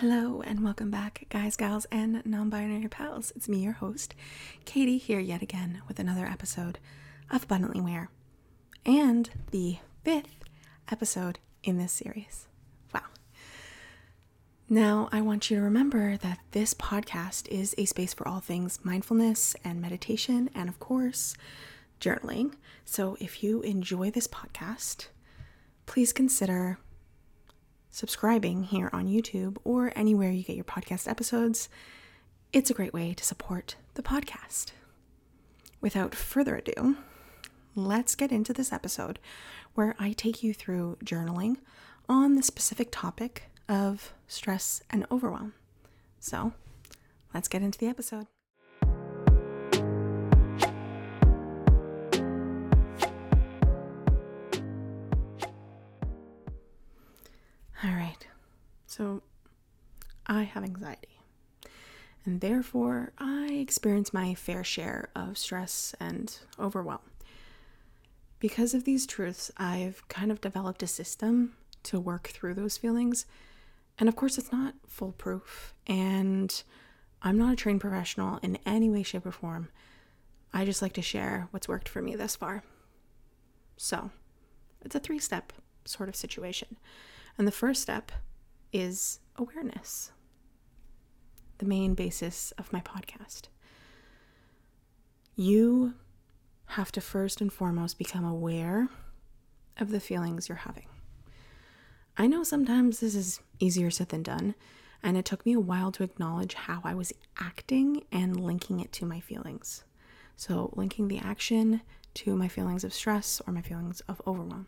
Hello, and welcome back, guys, gals, and non binary pals. It's me, your host, Katie, here yet again with another episode of Abundantly Aware, and the fifth episode in this series. Wow. Now, I want you to remember that this podcast is a space for all things mindfulness and meditation, and of course, journaling. So if you enjoy this podcast, please consider subscribing here on YouTube or anywhere you get your podcast episodes. It's a great way to support the podcast. Without further ado, let's get into this episode where I take you through journaling on the specific topic of stress and overwhelm. So, let's get into the episode. I have anxiety. And therefore, I experience my fair share of stress and overwhelm. Because of these truths, I've kind of developed a system to work through those feelings. And of course, it's not foolproof. And I'm not a trained professional in any way, shape, or form. I just like to share what's worked for me thus far. So, it's a three step sort of situation. And the first step is awareness, the main basis of my podcast. You have to first and foremost become aware of the feelings you're having. I know sometimes this is easier said than done, and it took me a while to acknowledge how I was acting and linking it to my feelings. So, linking the action to my feelings of stress or my feelings of overwhelm.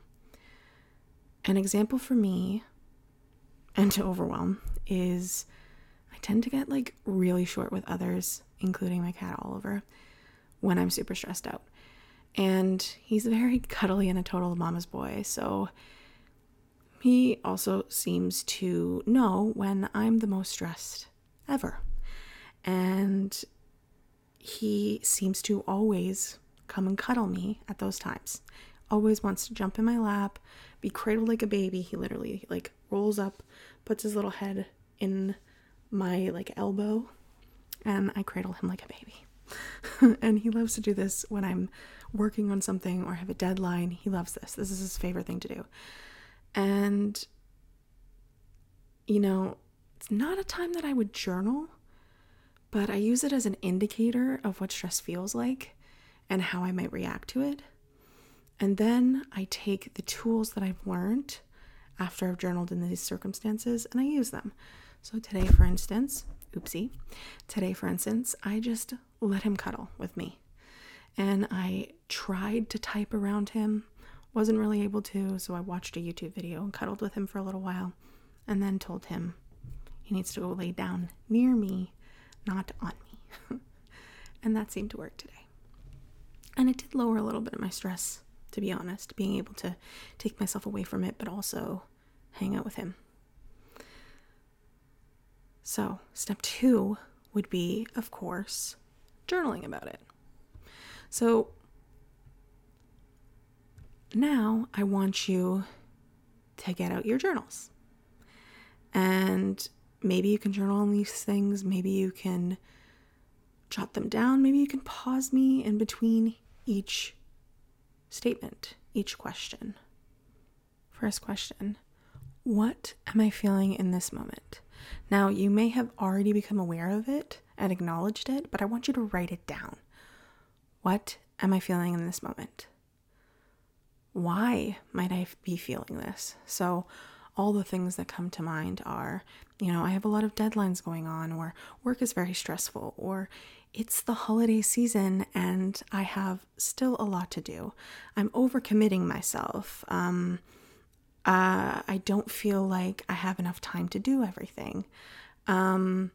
An example for me and to overwhelm is I tend to get like really short with others, including my cat Oliver, when I'm super stressed out. And he's very cuddly and a total mama's boy, so he also seems to know when I'm the most stressed ever. And he seems to always come and cuddle me at those times. Always wants to jump in my lap, be cradled like a baby. He literally like rolls up, puts his little head in my like elbow, and I cradle him like a baby. and he loves to do this when I'm working on something or have a deadline. He loves this. This is his favorite thing to do. And you know, it's not a time that I would journal, but I use it as an indicator of what stress feels like and how I might react to it. And then I take the tools that I've learned after I've journaled in these circumstances and I use them. So today, for instance, oopsie, today, for instance, I just let him cuddle with me. And I tried to type around him, wasn't really able to, so I watched a YouTube video and cuddled with him for a little while and then told him he needs to go lay down near me, not on me. and that seemed to work today. And it did lower a little bit of my stress to be honest, being able to take myself away from it, but also hang out with him. So, step two would be, of course, journaling about it. So, now I want you to get out your journals. And maybe you can journal on these things, maybe you can jot them down, maybe you can pause me in between each statement, each question. First question What am I feeling in this moment? Now, you may have already become aware of it and acknowledged it, but I want you to write it down. What am I feeling in this moment? Why might I be feeling this? So, all the things that come to mind are, you know, I have a lot of deadlines going on, or work is very stressful, or it's the holiday season and I have still a lot to do. I'm overcommitting myself. Um, uh, I don't feel like I have enough time to do everything. Um,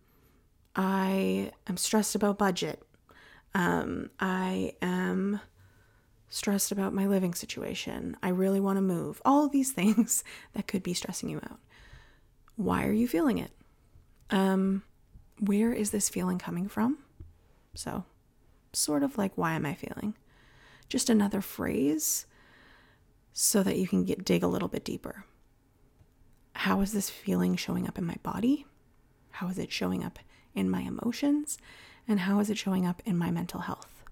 I am stressed about budget. Um, I am stressed about my living situation. I really want to move. All of these things that could be stressing you out. Why are you feeling it? Um, where is this feeling coming from? So, sort of like, why am I feeling? Just another phrase so that you can get dig a little bit deeper. How is this feeling showing up in my body? How is it showing up in my emotions? And how is it showing up in my mental health?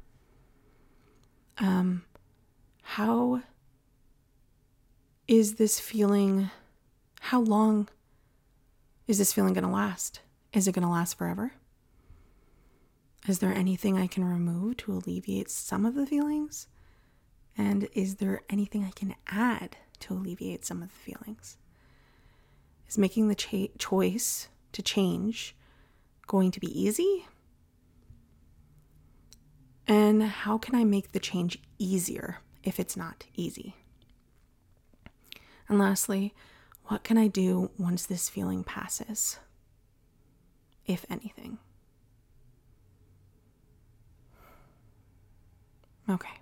Um, how is this feeling, how long is this feeling going to last? Is it going to last forever? Is there anything I can remove to alleviate some of the feelings? And is there anything I can add to alleviate some of the feelings? Is making the cha- choice to change going to be easy? And how can I make the change easier if it's not easy? And lastly, what can I do once this feeling passes? If anything. Okay.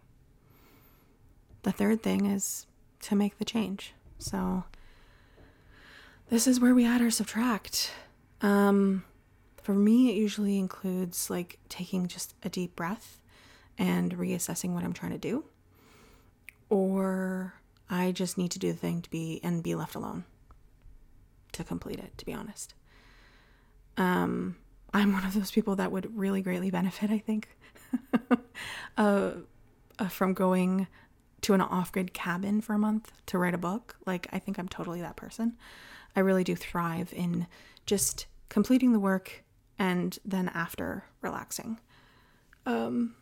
The third thing is to make the change. So this is where we add or subtract. Um, for me, it usually includes like taking just a deep breath and reassessing what I'm trying to do. Or I just need to do the thing to be and be left alone to complete it, to be honest. Um, I'm one of those people that would really greatly benefit, I think, uh, uh, from going to an off grid cabin for a month to write a book. Like, I think I'm totally that person. I really do thrive in just completing the work and then after relaxing. Um,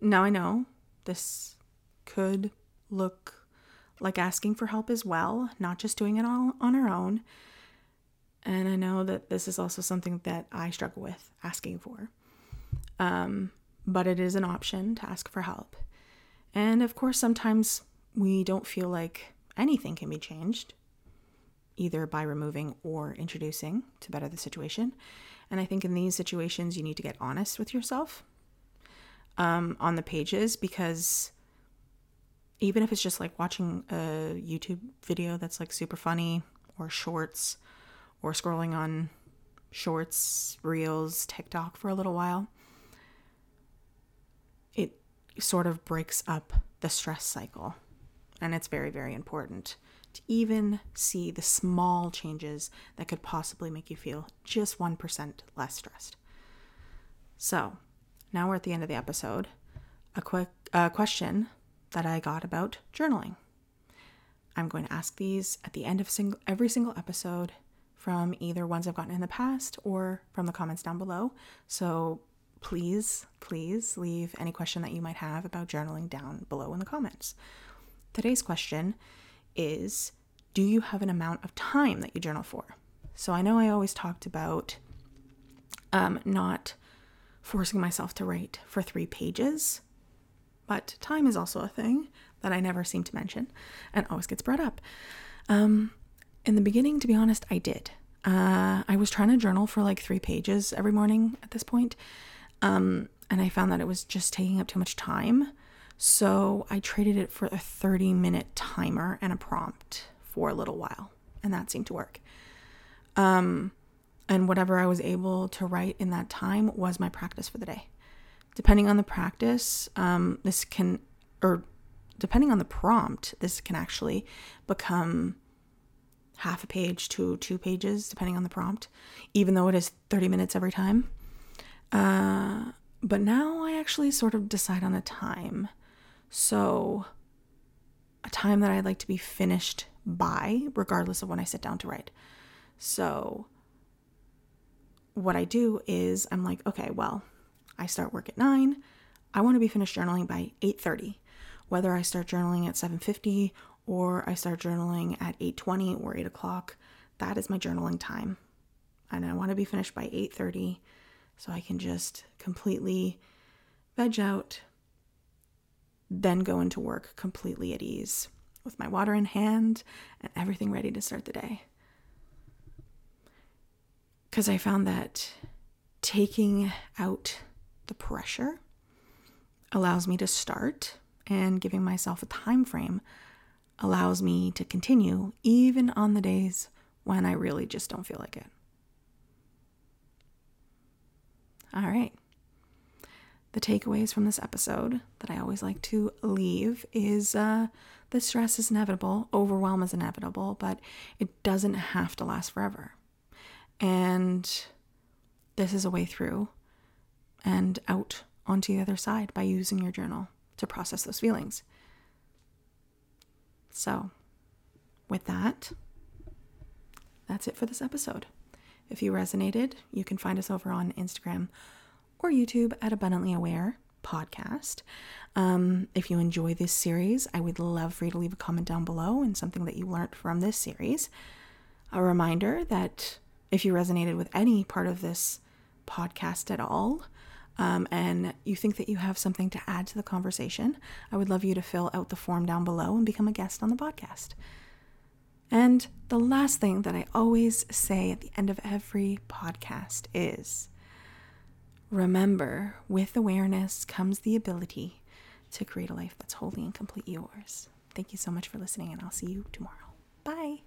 now I know this could look like asking for help as well, not just doing it all on our own. And I know that this is also something that I struggle with asking for. Um, but it is an option to ask for help. And of course, sometimes we don't feel like anything can be changed, either by removing or introducing to better the situation. And I think in these situations, you need to get honest with yourself um, on the pages because even if it's just like watching a YouTube video that's like super funny or shorts or scrolling on shorts, reels, TikTok for a little while, sort of breaks up the stress cycle. And it's very, very important to even see the small changes that could possibly make you feel just 1% less stressed. So, now we're at the end of the episode. A quick uh, question that I got about journaling. I'm going to ask these at the end of every single episode from either ones I've gotten in the past or from the comments down below. So please, please leave any question that you might have about journaling down below in the comments. Today's question is Do you have an amount of time that you journal for? So I know I always talked about um, not forcing myself to write for three pages, but time is also a thing that I never seem to mention and always gets brought up. Um, in the beginning, to be honest, I did. Uh, I was trying to journal for like three pages every morning at this point, um, and I found that it was just taking up too much time. So I traded it for a 30 minute timer and a prompt for a little while, and that seemed to work. Um, and whatever I was able to write in that time was my practice for the day. Depending on the practice, um, this can, or depending on the prompt, this can actually become half a page to two pages, depending on the prompt, even though it is 30 minutes every time. Uh, but now I actually sort of decide on a time. So, a time that I'd like to be finished by, regardless of when I sit down to write. So, what I do is I'm like, okay, well, I start work at 9. I want to be finished journaling by 8:30. Whether I start journaling at 7:50 or I start journaling at 8:20 or 8 o'clock, that is my journaling time. And I want to be finished by 8:30 so I can just completely veg out, then go into work completely at ease with my water in hand and everything ready to start the day because I found that taking out the pressure allows me to start and giving myself a time frame allows me to continue even on the days when I really just don't feel like it. All right. The takeaways from this episode that I always like to leave is uh, the stress is inevitable, overwhelm is inevitable, but it doesn't have to last forever. And this is a way through and out onto the other side by using your journal to process those feelings. So, with that, that's it for this episode. If you resonated, you can find us over on Instagram or YouTube at Abundantly Aware Podcast. Um, if you enjoy this series, I would love for you to leave a comment down below and something that you learned from this series. A reminder that if you resonated with any part of this podcast at all, um, and you think that you have something to add to the conversation, I would love you to fill out the form down below and become a guest on the podcast. And the last thing that I always say at the end of every podcast is remember, with awareness comes the ability to create a life that's wholly and completely yours. Thank you so much for listening, and I'll see you tomorrow. Bye.